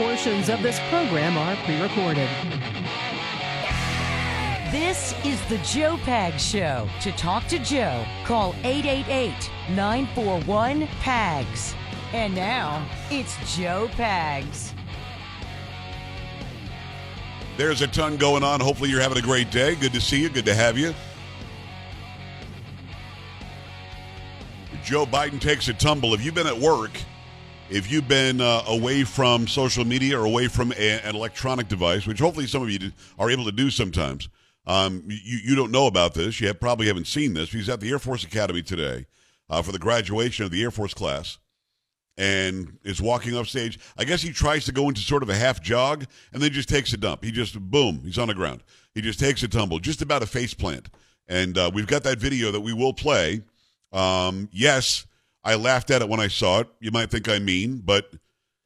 portions of this program are pre recorded. This is the Joe Pag Show. To talk to Joe, call 888 941 PAGS. And now, it's Joe Pags. There's a ton going on. Hopefully, you're having a great day. Good to see you. Good to have you. Joe Biden takes a tumble. Have you been at work? If you've been uh, away from social media or away from a, an electronic device, which hopefully some of you are able to do sometimes, um, you, you don't know about this. You have, probably haven't seen this. He's at the Air Force Academy today uh, for the graduation of the Air Force class and is walking off stage. I guess he tries to go into sort of a half jog and then just takes a dump. He just, boom, he's on the ground. He just takes a tumble, just about a face plant. And uh, we've got that video that we will play. Um, yes, I laughed at it when I saw it. You might think I'm mean, but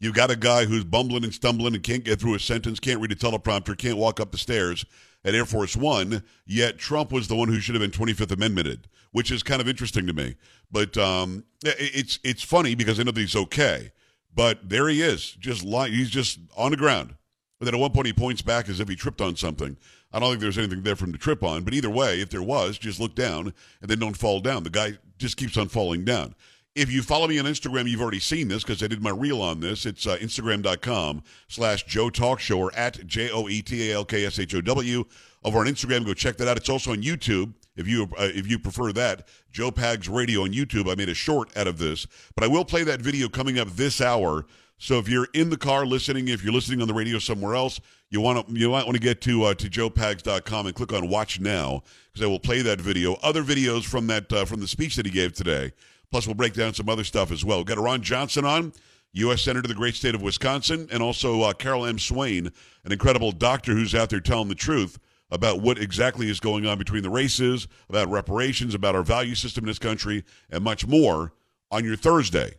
you've got a guy who's bumbling and stumbling and can't get through a sentence, can't read a teleprompter, can't walk up the stairs at Air Force One, yet Trump was the one who should have been 25th Amendmented, which is kind of interesting to me. But um, it's it's funny because I know that he's okay, but there he is, just lying. He's just on the ground. But then at one point he points back as if he tripped on something. I don't think there's anything there for him to trip on. But either way, if there was, just look down and then don't fall down. The guy just keeps on falling down. If you follow me on Instagram, you've already seen this because I did my reel on this. It's uh, Instagram.com slash Joe Talk Show or at J O E T A L K S H O W. Over on Instagram, go check that out. It's also on YouTube if you uh, if you prefer that. Joe Pags Radio on YouTube. I made a short out of this, but I will play that video coming up this hour. So if you're in the car listening, if you're listening on the radio somewhere else, you want to you might want to get to uh, to joepags.com and click on Watch Now because I will play that video. Other videos from that uh, from the speech that he gave today. Plus, we'll break down some other stuff as well. We've got Ron Johnson on, U.S. Senator of the great state of Wisconsin, and also uh, Carol M. Swain, an incredible doctor who's out there telling the truth about what exactly is going on between the races, about reparations, about our value system in this country, and much more on your Thursday.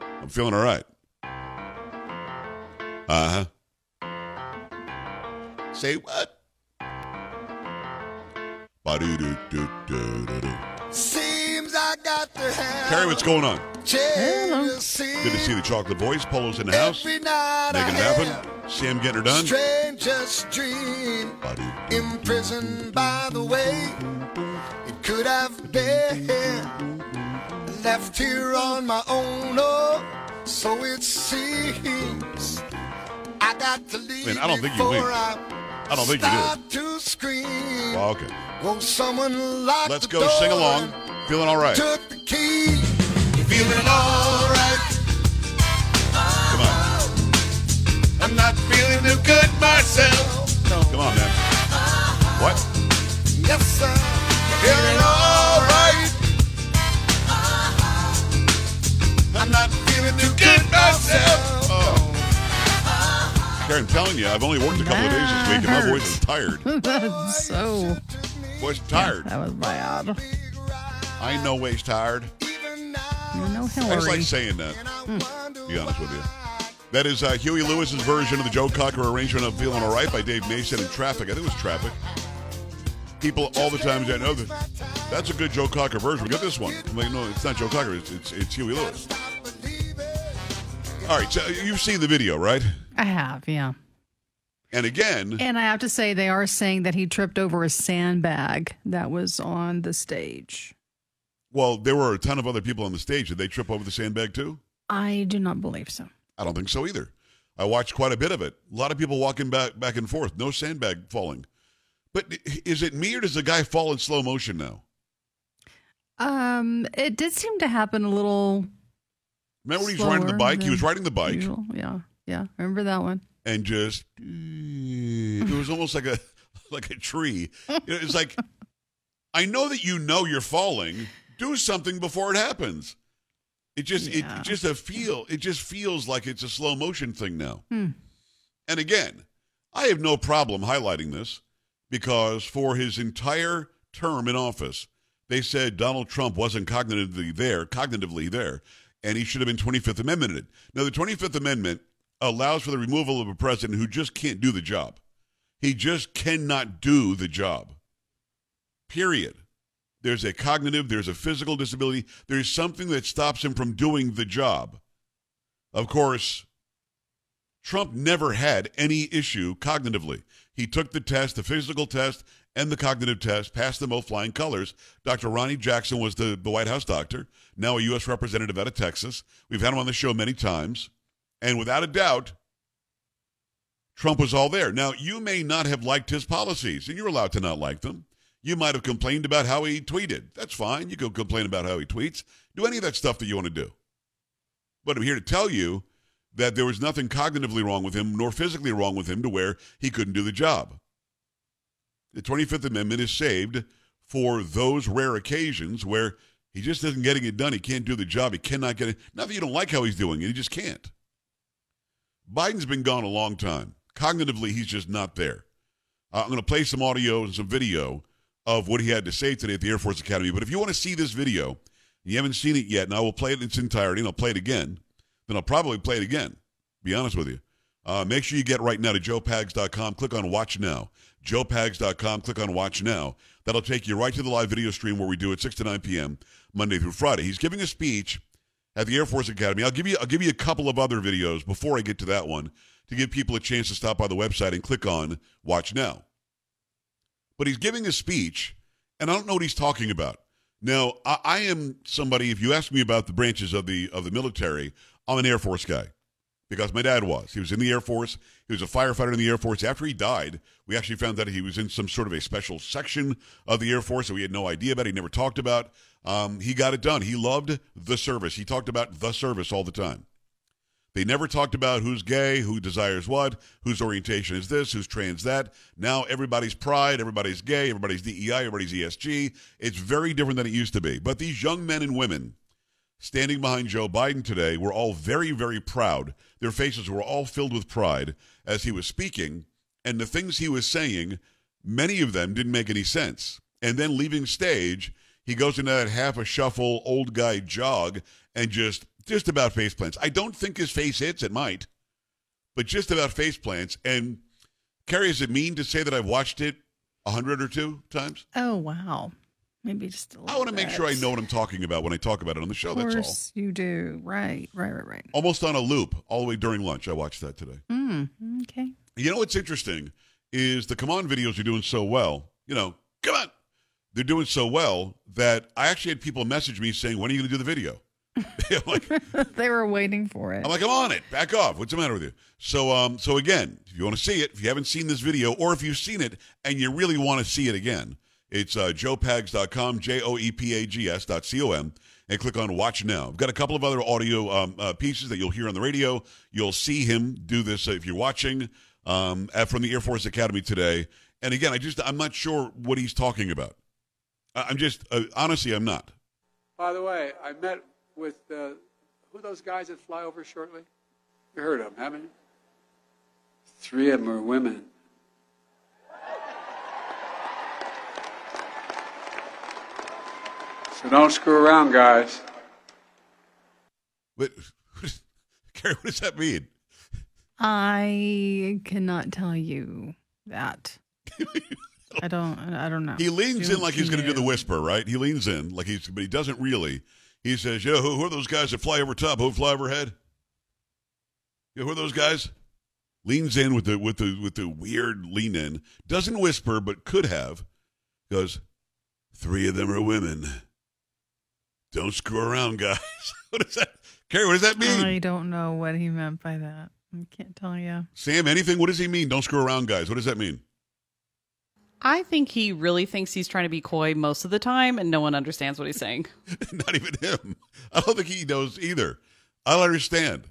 I'm feeling all right. Uh huh. Say what? I got to have Terry, what's going on? Hello. Good to see the Chocolate Boys. Polo's in the house. Making it happen. Sam getting her done. Strangest dream, imprisoned by the way it could have been. Left here on my own, oh, so it seems. I got to leave Man, I don't think you before leave. I, I don't think you do. to scream. Well, okay. Won't someone lock Let's go door sing along. And Feeling all right. Took the key. Feeling all right. Come on. I'm not feeling too good myself. Come on, man. What? Yes, sir. Feeling all right. I'm not feeling too good myself. Oh. Karen, I'm telling you, I've only worked a couple of days this week, and my voice is tired. That's so. Voice tired. That was bad. I know ways tired. You know I just like saying that. To be honest with you. That is uh, Huey Lewis's version of the Joe Cocker arrangement of Feeling All Right by Dave Mason in Traffic. I think it was Traffic. People all the time say, no, that- that's a good Joe Cocker version. We got this one. I'm like, no, it's not Joe Cocker. It's, it's, it's Huey Lewis. All right, so you've seen the video, right? I have, yeah. And again, And I have to say, they are saying that he tripped over a sandbag that was on the stage. Well, there were a ton of other people on the stage. Did they trip over the sandbag too? I do not believe so. I don't think so either. I watched quite a bit of it. A lot of people walking back back and forth. No sandbag falling. But is it me or does the guy fall in slow motion now? Um, it did seem to happen a little Remember when he was riding the bike? He was riding the bike usual. Yeah, yeah. Remember that one? and just it was almost like a like a tree. It's like I know that you know you're falling. Do something before it happens. It just Yeah. it just a feel. It just feels like it's a slow motion thing now. Hmm. And again, I have no problem highlighting this because for his entire term in office, they said Donald Trump wasn't cognitively there, cognitively there, and he should have been 25th Amendmented. Now, the 25th Amendment allows for the removal of a president who just can't do the job. He just cannot do the job. Period. There's a cognitive, there's a physical disability, there's something that stops him from doing the job. Of course, Trump never had any issue cognitively. He took the test, the physical test and the cognitive test, passed them both flying colors. Dr. Ronny Jackson was the, the White House doctor, now a U.S. representative out of Texas. We've had him on the show many times. And without a doubt, Trump was all there. Now, you may not have liked his policies, and you're allowed to not like them. You might have complained about how he tweeted. That's fine. You can complain about how he tweets. Do any of that stuff that you want to do. But I'm here to tell you that there was nothing cognitively wrong with him, nor physically wrong with him to where he couldn't do the job. The 25th Amendment is saved for those rare occasions where he just isn't getting it done. He can't do the job. He cannot get it. Not that you don't like how he's doing it, he just can't. Biden's been gone a long time. Cognitively, he's just not there. Uh, I'm going to play some audio and some video of what he had to say today at the Air Force Academy. But if you want to see this video, you haven't seen it yet, and I will play it in its entirety, and I'll play it again. Then I'll probably play it again, be honest with you. Uh, make sure you get right now to joepags.com. Click on Watch Now. joepags.com. Click on Watch Now. That'll take you right to the live video stream where we do it 6 to 9 p.m. Monday through Friday. He's giving a speech at the Air Force Academy. I'll give you I'll give you a couple of other videos before I get to that one to give people a chance to stop by the website and click on Watch Now. But he's giving a speech, and I don't know what he's talking about. Now, I, I am somebody. If you ask me about the branches of the of the military, I'm an Air Force guy because my dad was. He was in the Air Force. He was a firefighter in the Air Force. After he died, we actually found that he was in some sort of a special section of the Air Force that we had no idea about. He never talked about. Um, he got it done. He loved the service. He talked about the service all the time. They never talked about who's gay, who desires what, whose orientation is this, who's trans that. Now everybody's pride, everybody's gay, everybody's DEI, everybody's ESG. It's very different than it used to be. But these young men and women standing behind Joe Biden today were all very, very proud. Their faces were all filled with pride as he was speaking. And the things he was saying, many of them didn't make any sense. And then leaving stage, he goes into that half a shuffle old guy jog and just just about face plants. I don't think his face hits. It might, but just about face plants. And Carrie, is it mean to say that I've watched it a hundred or two times? Oh wow, maybe just a little. I want to make sure I know what I'm talking about when I talk about it on the show. Of That's all. course you do. Right, right, right, right. Almost on a loop, all the way during lunch. I watched that today. Mm, okay. You know what's interesting is the come on videos are doing so well. You know, come on. They're doing so well that I actually had people message me saying, "When are you going to do the video?" I'm like, they were waiting for it. I'm like, I'm on it. Back off. What's the matter with you? So, um, so again, if you want to see it, if you haven't seen this video, or if you've seen it and you really want to see it again, it's uh, joepags.com, J O E P A G S dot C O M, and click on Watch Now. I've got a couple of other audio um, uh, pieces that you'll hear on the radio. You'll see him do this uh, if you're watching um, uh, from the Air Force Academy today. And again, I just I'm not sure what he's talking about. I- I'm just uh, honestly, I'm not. By the way, I met with uh, who are those guys that fly over shortly? You heard of them, haven't you? Three of them are women. So don't screw around, guys. But Carrie, what does that mean? I cannot tell you that. I don't. I don't know. He leans in Don't like he's going to do the whisper, right? He leans in like he's, but he doesn't really. He says, "Yo, who, who are those guys that fly over top? Who fly overhead? Yeah, who are those guys?" Leans in with the with the with the weird lean in. Doesn't whisper, but could have. Goes, three of them are women. Don't screw around, guys. what does that, Carrie? What does that mean? I don't know what he meant by that. I can't tell you. Sam, anything? What does he mean? Don't screw around, guys. What does that mean? I think he really thinks he's trying to be coy most of the time, and no one understands what he's saying. Not even him. I don't think he knows either. I don't understand.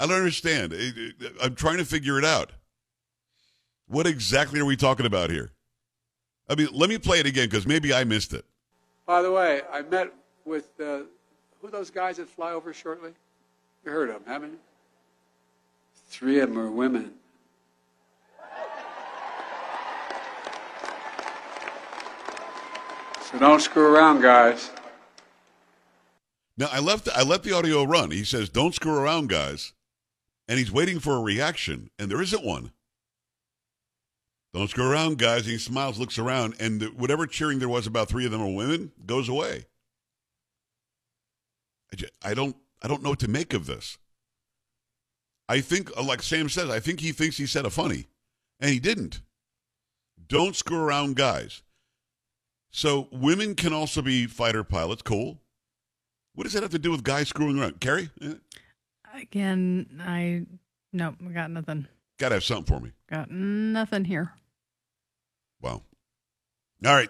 I don't understand. It- it- I'm trying to figure it out. What exactly are we talking about here? I mean, let me play it again because maybe I missed it. By the way, I met with uh, who are those guys that fly over shortly? You heard of them, haven't you? Three of them are women. So don't screw around, guys. Now I left. I let the audio run. He says, "Don't screw around, guys," and he's waiting for a reaction, and there isn't one. Don't screw around, guys. And he smiles, looks around, and the, whatever cheering there was about three of them are women goes away. I, ju- I don't. I don't know what to make of this. I think, uh, like Sam says, I think he thinks he said a funny, and he didn't. Don't screw around, guys. So women can also be fighter pilots. Cool. What does that have to do with guys screwing around? Carrie, Again, I nope, I got nothing. gotta have something for me. Got nothing here. Wow. All right.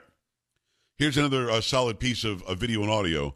Here's another uh, solid piece of, of video and audio.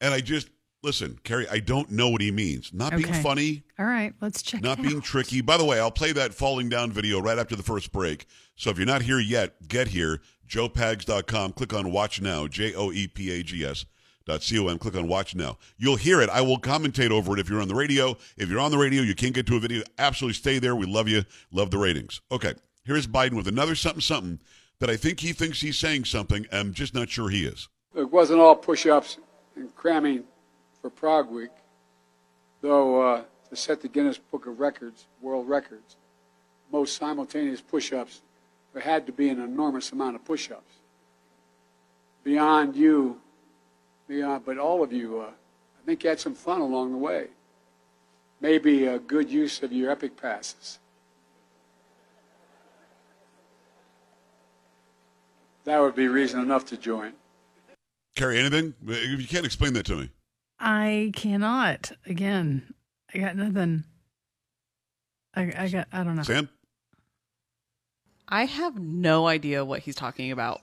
And I just, listen, Carrie, I don't know what he means. Not being funny, All right, let's check. not being out. tricky. By the way, I'll play that falling down video right after the first break. So if you're not here yet, get here. JoePags.com. Click on Watch Now. J O E P A G S. Dot com. Click on Watch Now. You'll hear it. I will commentate over it if you're on the radio. If you're on the radio, you can't get to a video. Absolutely stay there. We love you. Love the ratings. Okay. Here's Biden with another something something that I think he thinks he's saying something. I'm just not sure he is. It wasn't all push-ups and cramming for Prague Week, though uh, to set the Guinness Book of Records, world records, most simultaneous push-ups, there had to be an enormous amount of push-ups. Beyond you, beyond, but all of you, uh, I think you had some fun along the way. Maybe a good use of your epic passes. That would be reason enough to join. Carrie, anything? You can't explain that to me. I cannot. Again, I got nothing. I, I got. I don't know. Sam? I have no idea what he's talking about.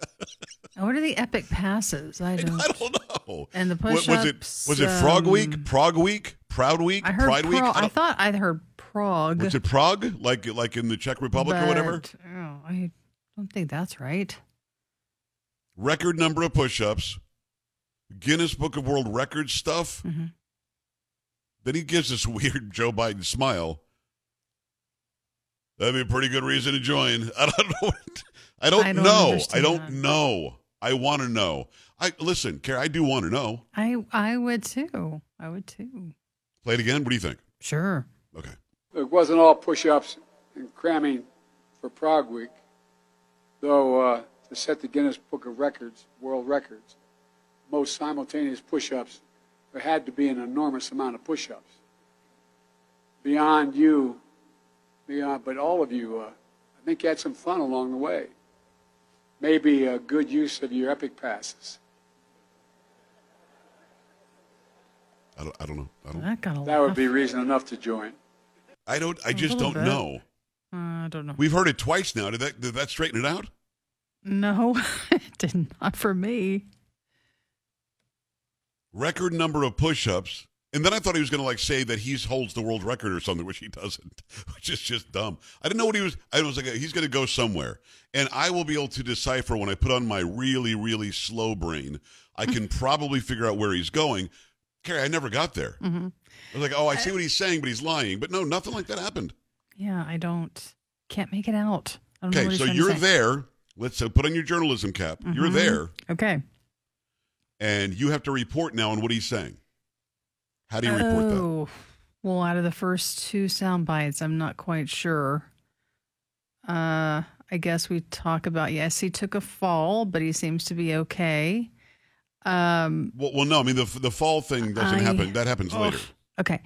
What are the epic passes? I don't. I don't know. And the What- was it was it Frog Week, um, Prague Week, Proud Week, I heard Pride Week? Prague. I, thought I heard Prague. was it Prague, like like in the Czech Republic or whatever? oh, I don't think that's right. Record number of push-ups, Guinness Book of World Records stuff. Mhm. Then he gives this weird Joe Biden smile. That'd be a pretty good reason to join. I don't know. what- I don't, I don't know. I don't that. know. I want to know. I listen, Carrie. I do want to know. I I would too. I would too. Play it again. What do you think? Sure. Okay. It wasn't all push-ups and cramming for Prague Week, though uh, to set the Guinness Book of Records, world records, most simultaneous push-ups, there had to be an enormous amount of push-ups. Beyond you, beyond, but all of you, uh, I think you had some fun along the way. Maybe a good use of your epic passes. I don't. I don't know. I don't. That got a That would be reason enough to join. I don't. I just don't bit. know. Uh, I don't know. We've heard it twice now. Did that? Did that straighten it out? No, it did not for me. record number of push-ups and then i thought he was going to like say that he holds the world record or something which he doesn't which is just dumb. I didn't know what he was i was like he's going to go somewhere. And i will be able to decipher when i put on my really really slow brain i can probably figure out where he's going. Carrie, i never got there. Hmm i was like oh i see what he's saying but he's lying. But no nothing like that happened. Yeah, I don't. Can't make it out. I don't know okay so you're there. Let's uh, put on your journalism cap. You're Mhm. there. Okay. and you have to report now on what he's saying how do you report that oh, well, out of the first two sound bites, I'm not quite sure. Uh, I guess we talk about yes, he took a fall, but he seems to be okay. Um, Well, well, no. I mean, the the fall thing doesn't I- happen. That happens later. okay.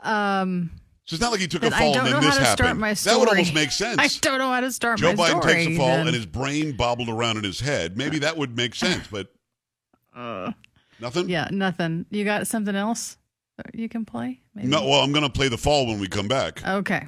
Um, So it's not like he took a fall and then how this to happened. start my That would almost make sense. I don't know how to start Joe Biden story. takes a fall then. and his brain bobbled around in his head. Maybe that would make sense, but Uh, nothing. yeah, nothing. You got something else that you can play? Maybe? No. Well, I'm going to play the fall when we come back. Okay.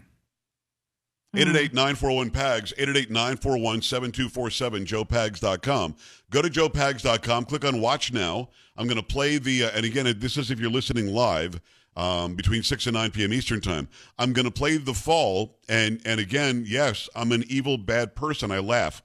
Eight eight eight nine four one pags. Eight eight eight nine four one seven two four seven. JoePags.com. Go to JoePags.com. Click on Watch Now. I'm going to play the. Uh, and again, this is if you're listening live. Um, between 6 and 9 p.m. Eastern time. I'm going to play The Fall. And, and again, yes, I'm an evil, bad person. I laugh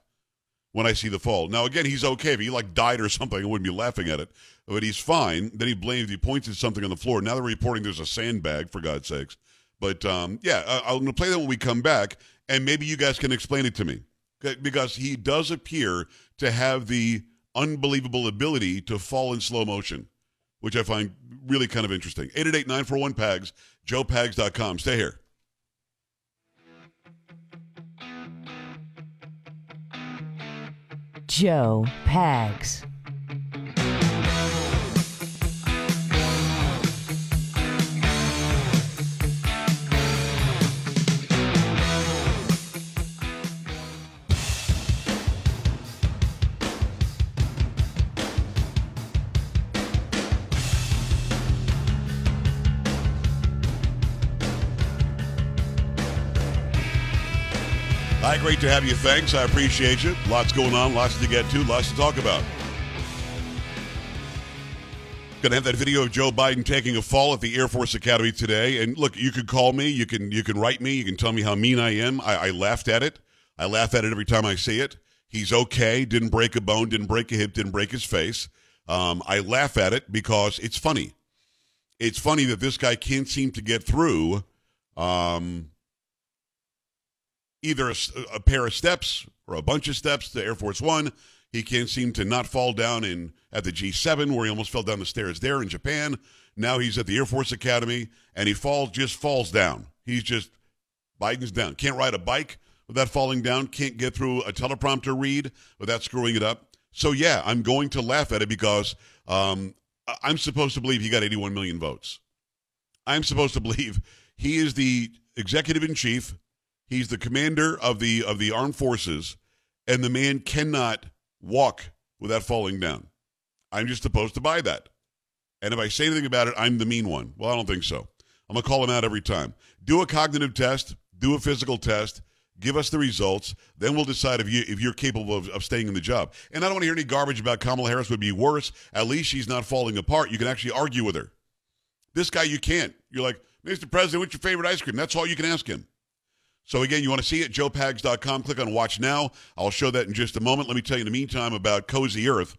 when I see The Fall. Now, again, he's okay. If he like died or something, I wouldn't be laughing at it. But he's fine. Then he blamed. he points at something on the floor. Now they're reporting there's a sandbag, for God's sakes. But um, yeah, I- I'm going to play that when we come back. And maybe you guys can explain it to me. Because he does appear to have the unbelievable ability to fall in slow motion, which I find really kind of interesting. 888 941 PAGS, joepags.com. Stay here. Joe Pags. Great to have you. Thanks. I appreciate you. Lots going on, lots to get to, lots to talk about. Going to have that video of Joe Biden taking a fall at the Air Force Academy today. And look, you can call me, you can you can write me, you can tell me how mean I am. I, I laughed at it. I laugh at it every time I see it. He's okay. Didn't break a bone. Didn't break a hip. Didn't break his face. Um, I laugh at it because it's funny. It's funny that this guy can't seem to get through um, either a, a pair of steps or a bunch of steps to Air Force One. He can't seem to not fall down in at the G7 where he almost fell down the stairs there in Japan. Now he's at the Air Force Academy and he falls just falls down. He's just Biden's down. Can't ride a bike without falling down. Can't get through a teleprompter read without screwing it up. So yeah, I'm going to laugh at it because um, I'm supposed to believe he got 81 million votes. I'm supposed to believe he is the executive in chief. He's the commander of the of the armed forces, and the man cannot walk without falling down. I'm just supposed to buy that. And if I say anything about it, I'm the mean one. Well, I don't think so. I'm gonna call him out every time. Do a cognitive test. Do a physical test. Give us the results. Then we'll decide if you if you're capable of, of staying in the job. And I don't want to hear any garbage about Kamala Harris would be worse. At least she's not falling apart. You can actually argue with her. This guy, you can't. You're like, Mr. President, what's your favorite ice cream? That's all you can ask him. So again, you want to see it, joepags.com. Click on Watch Now. I'll show that in just a moment. Let me tell you in the meantime about Cozy Earth.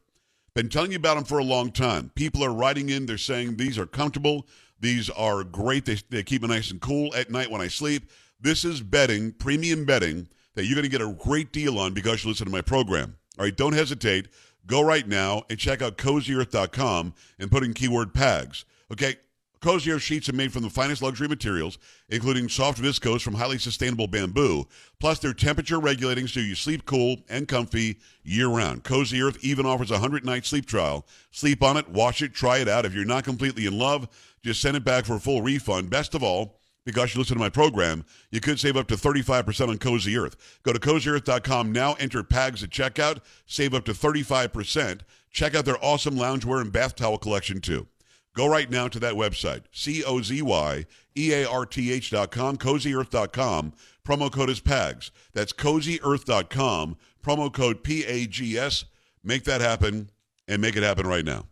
Been telling you about them for a long time. People are writing in. They're saying these are comfortable. These are great. They, they keep me nice and cool at night when I sleep. This is bedding, premium bedding, that you're going to get a great deal on because you listen to my program. All right, don't hesitate. Go right now and check out cozyearth.com and put in keyword PAGS. Okay, Cozy Earth sheets are made from the finest luxury materials, including soft viscose from highly sustainable bamboo. Plus, they're temperature regulating so you sleep cool and comfy year round. Cozy Earth even offers a 100 night sleep trial. Sleep on it, wash it, try it out. If you're not completely in love, just send it back for a full refund. Best of all, because you listen to my program, you could save up to 35% on Cozy Earth. Go to cozyearth.com now, enter PAGS at checkout, save up to 35%. Check out their awesome loungewear and bath towel collection too. Go right now to that website, C O Z Y E A R T H.com, cozyearth.com. Promo code is PAGS. That's cozyearth.com. Promo code P A G S. Make that happen and make it happen right now.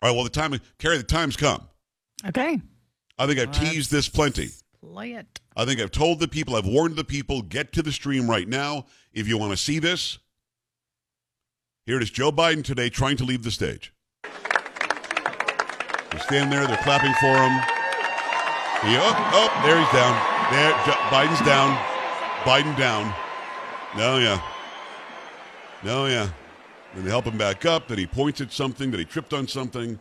All right, well, the time, Carrie, the time's come. Okay. I think I've teased this plenty. Play it. I think I've told the people, I've warned the people, get to the stream right now if you want to see this. Here it is Joe Biden today trying to leave the stage. They stand there, they're clapping for him. He, oh, oh, there he's down. There, Biden's down. Biden down. No, yeah. No, yeah. Then they help him back up. Then he points at something. That he tripped on something.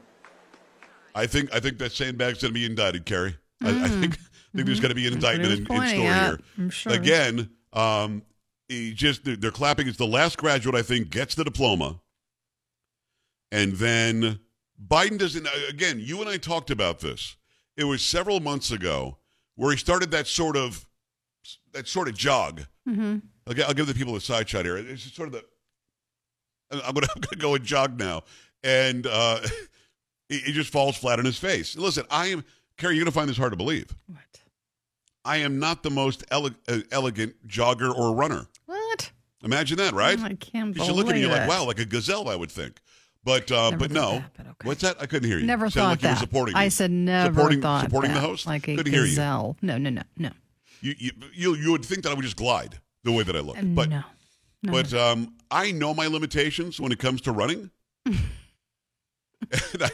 I think I think that sandbag's going to be indicted, Carrie. I, I think I think there's going to be an indictment in, in store at, here. I'm sure. Again, um, he just they're, they're clapping. It's the last graduate I think gets the diploma, and then Biden doesn't. Again, you and I talked about this. It was several months ago where he started that sort of that sort of jog. Mm-hmm. Okay, I'll give the people a side shot here. It's sort of the. I'm gonna I'm gonna go and jog now, and uh, he, he just falls flat on his face. Listen, I am Carrie. You're gonna find this hard to believe. What? I am not the most ele- uh, elegant jogger or runner. What? Imagine that, right? I can't You should look at me, you believe like, wow, like a gazelle, I would think. But uh, Never but no. that, but okay. What's that? I couldn't hear you. Never Sounded thought like you were that. supporting I said never supporting, thought supporting that. the host. Like a couldn't hear you. gazelle. No, no, no, no. You, you. You you would think that I would just glide the way that I look. But no. No, but um, I know my limitations when it comes to running, and I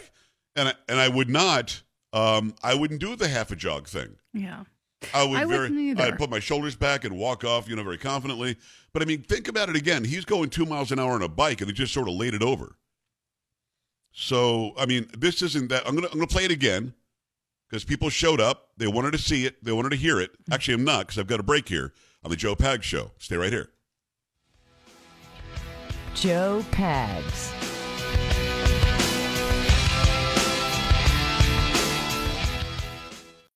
and I, and I would not. Um, I wouldn't do the half a jog thing. Yeah. I would I very. I'd put my shoulders back and walk off, you know, very confidently. But I mean, think about it again. He's going two miles an hour on a bike, and they just sort of laid it over. So I mean, this isn't that. I'm gonna I'm gonna play it again because people showed up. They wanted to see it. They wanted to hear it. Mm-hmm. Actually, I'm not because I've got a break here on the Joe Pag Show. Stay right here. Joe Pags.